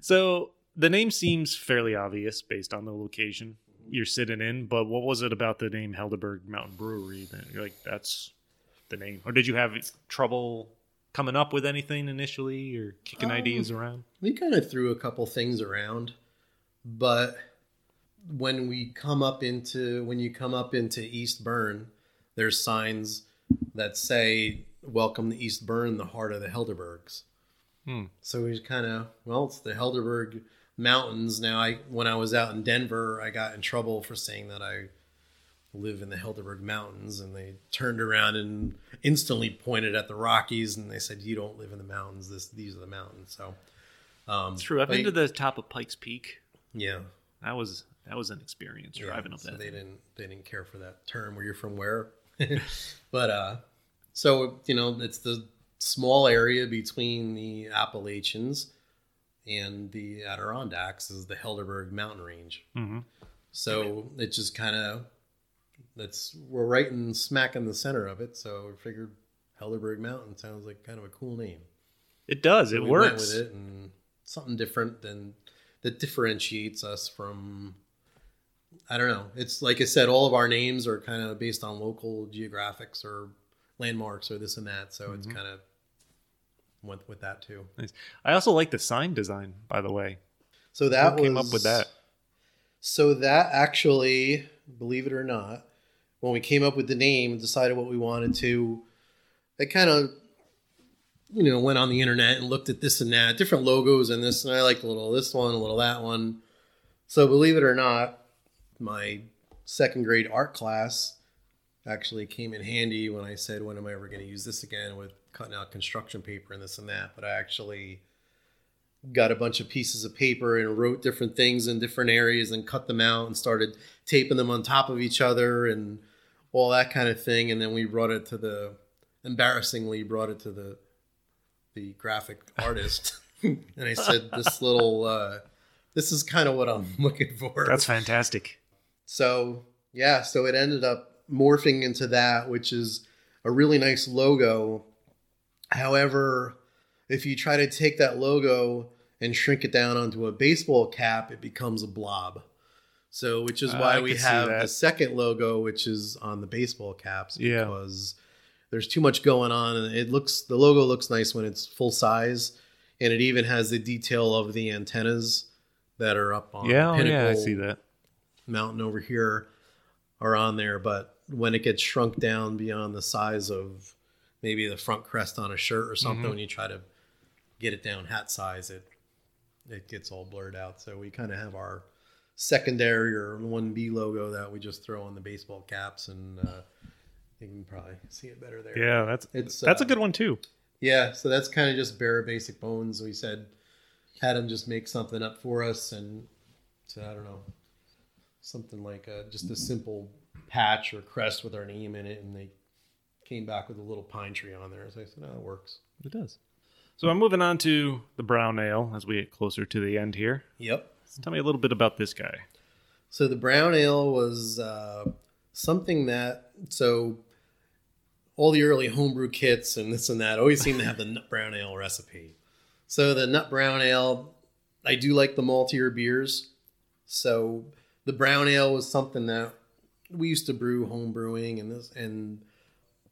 So the name seems fairly obvious based on the location you're sitting in, but what was it about the name Helderberg Mountain Brewery that you're like that's the name? Or did you have trouble coming up with anything initially or kicking Um, ideas around? we kind of threw a couple things around but when we come up into when you come up into East Berne there's signs that say welcome to East Berne the heart of the helderbergs Hmm. so we kind of well it's the helderberg mountains now i when i was out in denver i got in trouble for saying that i live in the helderberg mountains and they turned around and instantly pointed at the rockies and they said you don't live in the mountains this these are the mountains so um It's true. I've been to the top of Pikes Peak. yeah That was that was an experience driving up so that. they didn't they didn't care for that term where you're from where but uh so you know it's the small area between the appalachians and the adirondacks is the helderberg mountain range hmm so it just kind of that's we're right in smack in the center of it so we figured helderberg mountain sounds like kind of a cool name It does. It we works. with it and something different than that differentiates us from I don't know. It's like I said, all of our names are kind of based on local geographics or landmarks or this and that. So it's Mhm. kind of went with that too. Nice. I also like the sign design, by the way. So that Who came was, up with that? So that actually, believe it or not, when we came up with the name and decided what we wanted to, I kind of, you know, went on the internet and looked at this and that, different logos and this, and I liked a little this one, a little that one. So believe it or not, my second grade art class actually came in handy when I said, when am I ever going to use this again with cutting out construction paper and this and that. But I actually got a bunch of pieces of paper and wrote different things in different areas and cut them out and started taping them on top of each other and all that kind of thing. And then we brought it to the embarrassingly brought it to the the graphic artist and I said, "This little uh, this is kind of what I'm looking for." That's fantastic. So yeah, so it ended up morphing into that, which is a really nice logo. However, if you try to take that logo and shrink it down onto a baseball cap, it becomes a blob. So, which is Uh, why I we have the second logo, which is on the baseball caps, Yeah. because there's too much going on, and it looks the logo looks nice when it's full size, and it even has the detail of the antennas that are up on yeah, oh, yeah, I see that. Mountain over here are on there but when it gets shrunk down beyond the size of maybe the front crest on a shirt or something, Mhm. when you try to get it down hat size, it it gets all blurred out. So we kind of have our secondary or one B logo that we just throw on the baseball caps, and uh, you can probably see it better there. Yeah, that's It's, that's a uh, good one too. Yeah, so that's kind of just bare basic bones. We said had him just make something up for us, and so I don't know, something like a, just a simple patch or crest with our name in it, and they came back with a little pine tree on there. So I said, "Oh, it works." It does. So I'm moving on to the brown ale as we get closer to the end here. Yep. So tell me a little bit about this guy. So the brown ale was uh, something that so all the early homebrew kits and this and that always seem to have the nut brown ale recipe. So the nut brown ale, I do like the maltier beers. So the brown ale was something that we used to brew home brewing and this and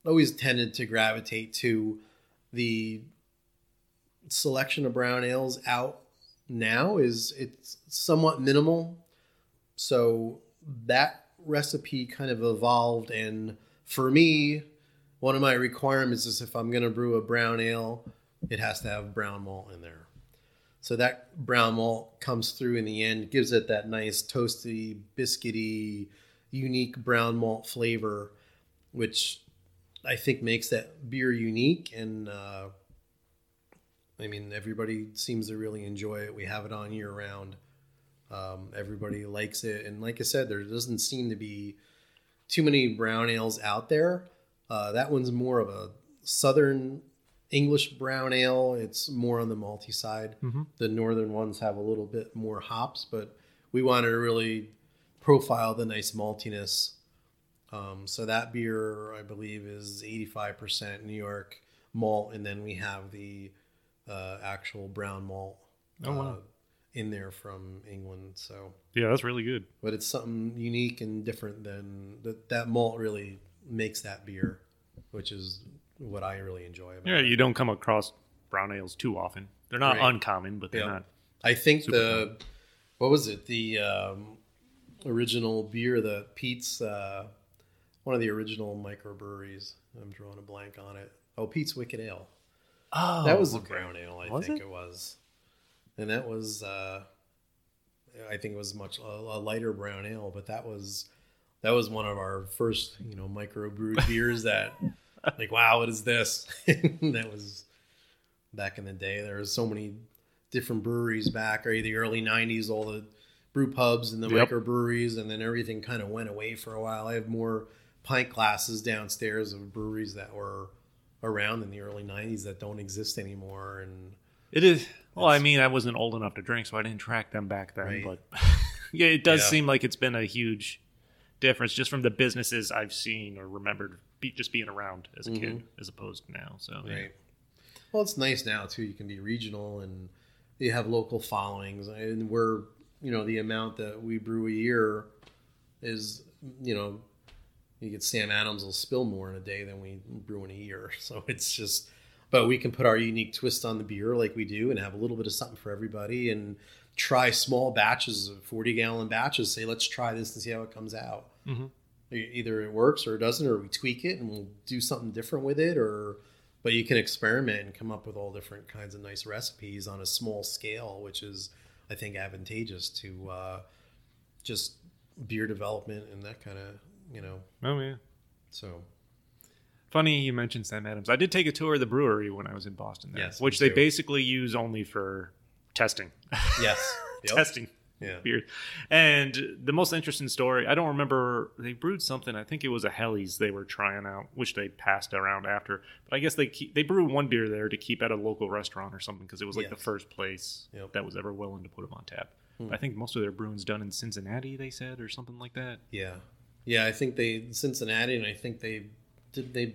always tended to gravitate to the selection of brown ales out now is it's somewhat minimal. So that recipe kind of evolved and for me one of my requirements is if i'm going to brew a brown ale it has to have brown malt in there so that brown malt comes through in the end gives it that nice toasty biscuity unique brown malt flavor which i think makes that beer unique and uh, i mean everybody seems to really enjoy it. We have it on year round. Um, everybody likes it, and like I said, there doesn't seem to be too many brown ales out there. Uh, that one's more of a southern English brown ale. It's more on the malty side. Mhm. The northern ones have a little bit more hops, but we wanted to really profile the nice maltiness. Um, so that beer, I believe, is 85% New York malt, and then we have the uh, actual brown malt Oh, wow. uh, in there from England. So, Yeah, that's really good. but it's something unique and different than that. That malt really makes that beer, which is what I really enjoy about Yeah, it. you don't come across brown ales too often. They're not Right. uncommon, but they're Yeah. not. I think the what was it? The um, original beer, the Pete's, uh, one of the original microbreweries. I'm drawing a blank on it. Oh, Pete's Wicked Ale. Oh, that was the okay. brown ale. I Was think it? it? was, and that was. Uh, I think it was much a, a lighter brown ale, but that was that was one of our first, you know, microbrewed beers that, like, wow, what is this? that was back in the day. There was so many different breweries back, or the early '90s, all the brew pubs and the Yep. microbreweries, and then everything kind of went away for a while. I have more pint glasses downstairs of breweries that were around in the early '90s that don't exist anymore, and It is. Well, I mean, I wasn't old enough to drink, so I didn't track them back then. Right. But yeah, it does Yeah. seem like it's been a huge difference just from the businesses I've seen or remembered be, just being around as a kid mm-hmm. as opposed to now. So yeah. Well, it's nice now too. You can be regional and you have local followings, and we're you know the amount that we brew a year is you know you get Sam Adams will spill more in a day than we brew in a year. So it's just, but we can put our unique twist on the beer like we do, and have a little bit of something for everybody, and try small batches of forty gallon batches. Say let's try this and see how it comes out. Mhm. E- Either it works or it doesn't, or we tweak it and we'll do something different with it, or but you can experiment and come up with all different kinds of nice recipes on a small scale, which is I think advantageous to uh, just beer development and that kind of you know. Oh yeah. So Funny you mentioned Sam Adams. I did take a tour of the brewery when I was in Boston, there, Yes, which they too. basically use only for testing. yes, testing yeah, beer. And the most interesting story, I don't remember. They brewed something. I think it was a Helles they were trying out, which they passed around after. But I guess they keep, they brewed one beer there to keep at a local restaurant or something because it was like the first place Yep. that was ever willing to put them on tap. Hmm. I think most of their brewing's done in Cincinnati. They said or something like that. yeah, yeah. I think they Cincinnati, and I think they did they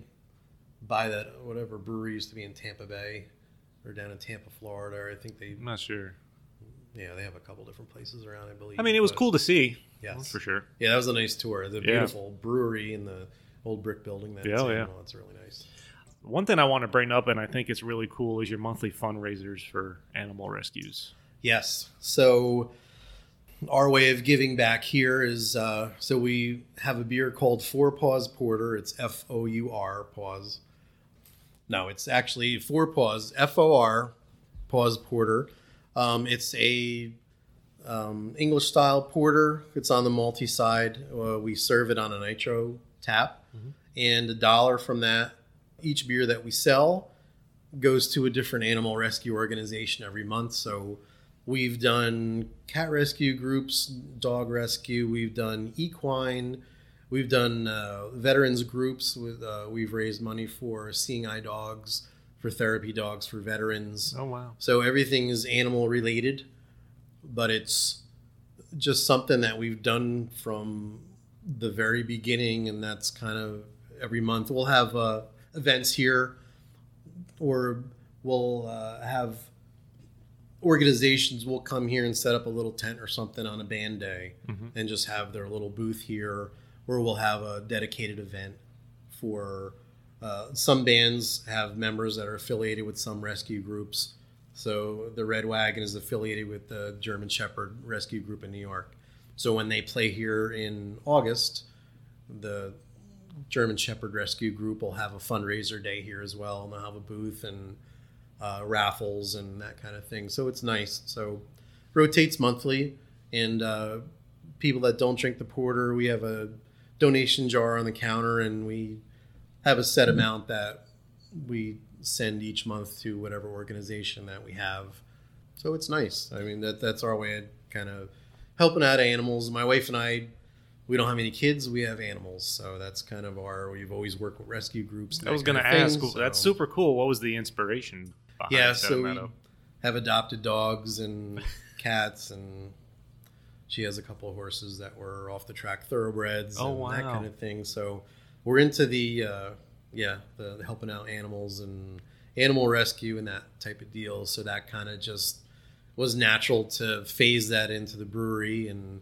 buy that whatever brewery used to be in Tampa Bay or down in Tampa, Florida. I think they I'm not sure. Yeah they have a couple different places around. I believe. I mean, it was but- cool to see. Yes. for sure. Yeah, that was a nice tour. The Yeah. beautiful brewery and the old brick building. That's Yeah, in. yeah. It's really nice. One thing I want to bring up, and I think it's really cool, is your monthly fundraisers for animal rescues. Yes. So our way of giving back here is uh, so we have a beer called For Paws Porter. It's F O U R Paws. No, it's actually For Paws F O R Paws Porter. Um, it's a um, English style porter. It's on the multi side. Uh, we serve it on a nitro tap, and a dollar from that each beer that we sell goes to a different animal rescue organization every month. So we've done cat rescue groups, dog rescue. We've done equine. We've done uh, veterans groups. With uh, we've raised money for seeing eye dogs, for therapy dogs, for veterans. Oh wow. So everything is animal related, but it's just something that we've done from the very beginning, and that's kind of every month we'll have uh, events here, or we'll uh, have organizations will come here and set up a little tent or something on a band day, and just have their little booth here, or we'll have a dedicated event for. Uh, some bands have members that are affiliated with some rescue groups. So the Red Wagon is affiliated with the German Shepherd Rescue Group in New York. So when they play here in August, the German Shepherd Rescue Group will have a fundraiser day here as well, and they'll have a booth and uh, raffles and that kind of thing. So it's nice. So rotates monthly, and uh, people that don't drink the porter, we have a donation jar on the counter, and we have a set mm-hmm. amount that we send each month to whatever organization that we have. So it's nice. I mean, that that's our way of kind of helping out animals. My wife and I, we don't have any kids. We have animals, so that's kind of our. We've always worked with rescue groups. I was going to ask. thing, That's super cool. What was the inspiration? Behind yeah, so we have adopted dogs and cats, and she has a couple of horses that were off the track thoroughbreds Oh, and that kind of thing. So we're into the uh, yeah the, the helping out animals and animal rescue and that type of deal. So that kind of just was natural to phase that into the brewery, and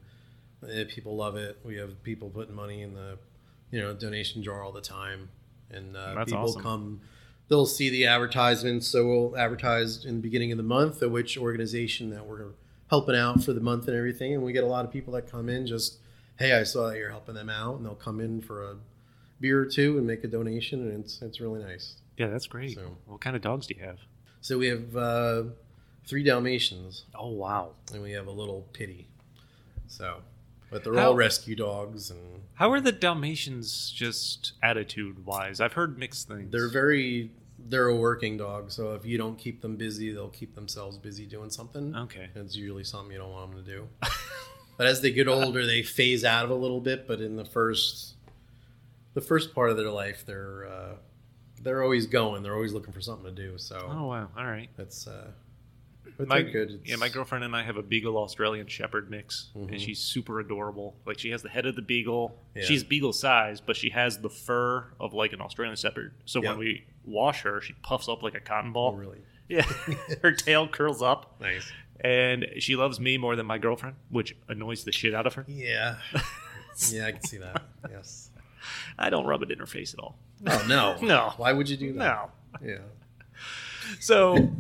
eh, people love it. We have people putting money in the you know donation jar all the time, and uh, people awesome. come they'll see the advertisements. So we'll advertise in the beginning of the month of which organization that we're helping out for the month and everything. And we get a lot of people that come in just, hey, I saw that you're helping them out, and they'll come in for a beer or two and make a donation, and it's it's really nice. Yeah, that's great. So- What kind of dogs do you have? So we have uh, three Dalmatians, Oh wow. and we have a little pitty. So, but they're How- all rescue dogs, and How are the Dalmatians just attitude wise? I've heard mixed things. they're very they're a working dog. So if you don't keep them busy, they'll keep themselves busy doing something. okay. It's usually something you don't want them to do. but as they get older, they phase out of a little bit. But in the first, the first part of their life, they're uh, they're always going. They're always looking for something to do. So Oh wow. All right. that's uh, My, good. yeah, my girlfriend and I have a Beagle Australian Shepherd mix, and Mhm. she's super adorable. Like she has the head of the Beagle. Yeah. She's Beagle size, but she has the fur of like an Australian Shepherd. So Yeah. when we wash her, she puffs up like a cotton Oh, ball. really Yeah, her tail curls up, nice. and she loves me more than my girlfriend, which annoys the shit out of her. Yeah, yeah, I can see that. Yes. I don't rub it in her face at all. Oh no, No. Why would you do that? No. Yeah. So,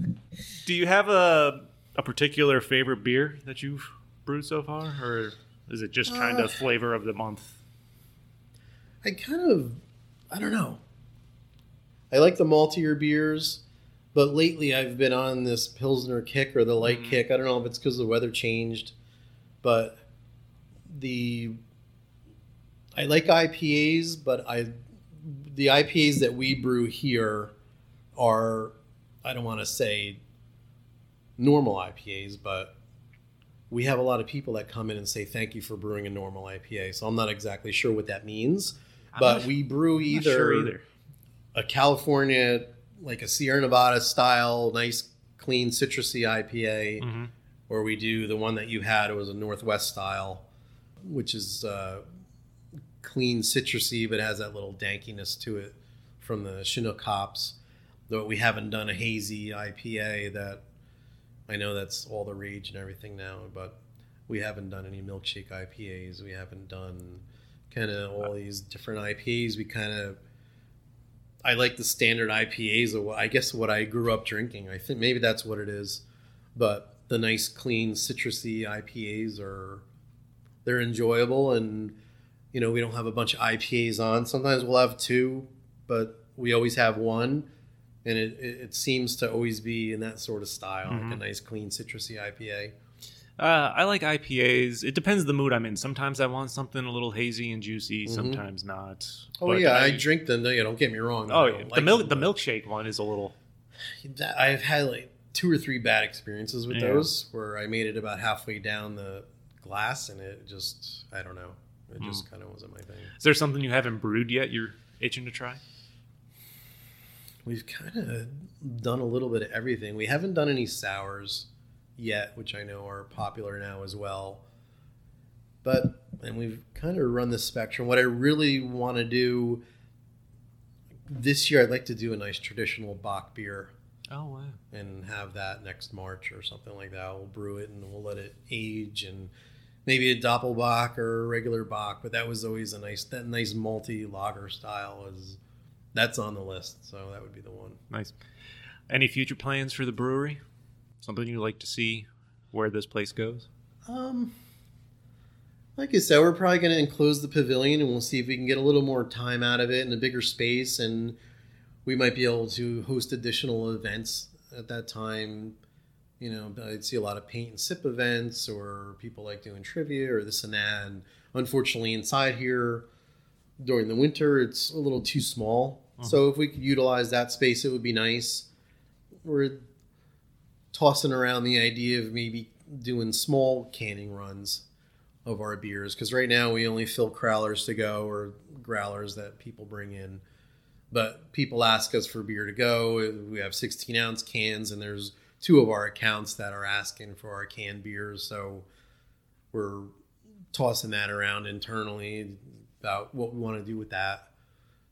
do you have a a particular favorite beer that you've brewed so far, or is it just kind Uh, of flavor of the month? I kind of, I don't know. I like the maltier beers, but lately I've been on this Pilsner kick or the light Mhm. kick. I don't know if it's because the weather changed, but the I like IPAs, but I the IPAs that we brew here are I don't want to say normal IPAs, but we have a lot of people that come in and say thank you for brewing a normal IPA. So I'm not exactly sure what that means, but not- we brew either, sure either. a California like a Sierra Nevada style nice clean citrusy IPA hmm or we do the one that you had it was a Northwest style which is uh, clean citrusy but has that little dankiness to it from the Chinook hops. Though we haven't done a hazy IPA that I know that's all the rage and everything now, but we haven't done any milkshake IPAs. We haven't done kind of all these different IPAs. We kind of I like the standard IPAs of what I guess what I grew up drinking. I think maybe that's what it is. But the nice clean citrusy IPAs are they're enjoyable, and you know we don't have a bunch of IPAs on. Sometimes we'll have two, but we always have one, and it, it, seems to always be in that sort of style, like a Mm-hmm. nice, clean, citrusy IPA. Uh, I like IPAs. It depends the mood I'm in. Sometimes I want something a little hazy and juicy. Sometimes not. Oh But yeah, I, drink them. You know, don't get me wrong. Oh, yeah. don't the like milk. The milkshake one is a little. I've had like two or three bad experiences with Yeah. those, where I made it about halfway down the glass, and it just, I don't know, it just hmm. kind of wasn't my thing. Is there something you haven't brewed yet? You're itching to try. We've kind of done a little bit of everything. We haven't done any sours yet, which I know are popular now as well. But and we've kind of run the spectrum. What I really want to do this year, I'd like to do a nice traditional Bock beer Oh wow. and have that next March or something like that. We'll brew it and we'll let it age and maybe a Doppelbock or a regular Bock. But that was always a nice that nice malty lager style is that's on the list. So that would be the one. Nice. Any future plans for the brewery? Something you'd like to see where this place goes? Um, like I said, we're probably going to enclose the pavilion, and we'll see if we can get a little more time out of it and a bigger space, and we might be able to host additional events at that time. You know, I'd see a lot of paint and sip events, or people like doing trivia or this and that. And unfortunately, inside here during the winter, it's a little too small. So uh-huh. if we could utilize that space, it would be nice. We're tossing around the idea of maybe doing small canning runs of our beers because right now we only fill crowlers to go or growlers that people bring in. But people ask us for beer to go. We have 16 ounce cans, and there's two of our accounts that are asking for our canned beers. So we're tossing that around internally about what we want to do with that.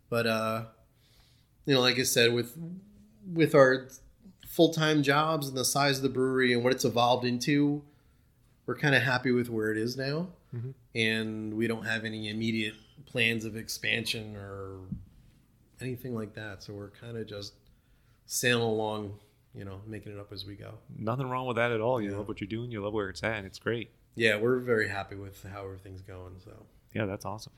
But uh, you know, like I said, with with our full time jobs and the size of the brewery and what it's evolved into, we're kind of happy with where it is now, Mhm. and we don't have any immediate plans of expansion or anything like that. So we're kind of just sailing along, you know, making it up as we go. Nothing wrong with that at all. You Yeah. love what you're doing. You love where it's at, and it's great. Yeah, we're very happy with how everything's going. So Yeah, that's awesome.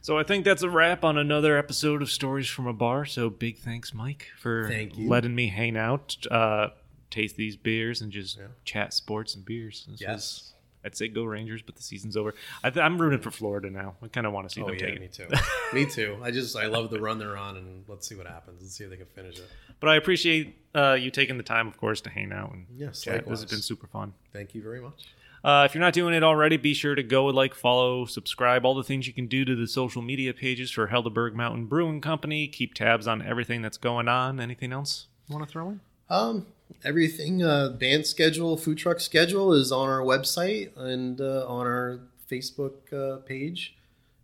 So I think that's a wrap on another episode of Stories from a Bar. So big thanks, Mike, for Thank you. letting me hang out, uh, taste these beers, and just Yeah. chat sports and beers. This was- yes, I'd say go Rangers, but the season's over. I th- I'm rooting for Florida now. I kind of want to see oh them yeah, take it. me too, me too. I just I love the run they're on, and let's see what happens Let's see if they can finish it. But I appreciate uh, you taking the time, of course, to hang out and Yes, chat. This has been super fun. Thank you very much. Uh, if you're not doing it already, be sure to go like, follow, subscribe, all the things you can do to the social media pages for Helderberg Mountain Brewing Company. Keep tabs on everything that's going on. Anything else you want to throw in? Um, everything uh, band schedule, food truck schedule is on our website and uh, on our Facebook uh, page,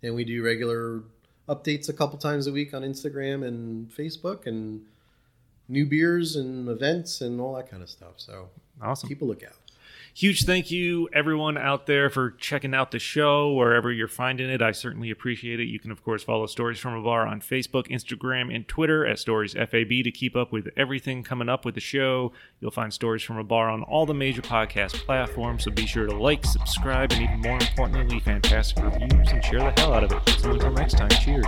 and we do regular updates a couple times a week on Instagram and Facebook, and new beers and events and all that kind of stuff. So Awesome. keep a lookout. Huge thank you, everyone out there, for checking out the show wherever you're finding it. I certainly appreciate it. You can, of course, follow Stories from a Bar on Facebook, Instagram, and Twitter at Stories FAB to keep up with everything coming up with the show. You'll find Stories from a Bar on all the major podcast platforms, so be sure to like, subscribe, and even more importantly, fantastic reviews and share the hell out of it. So until next time, cheers.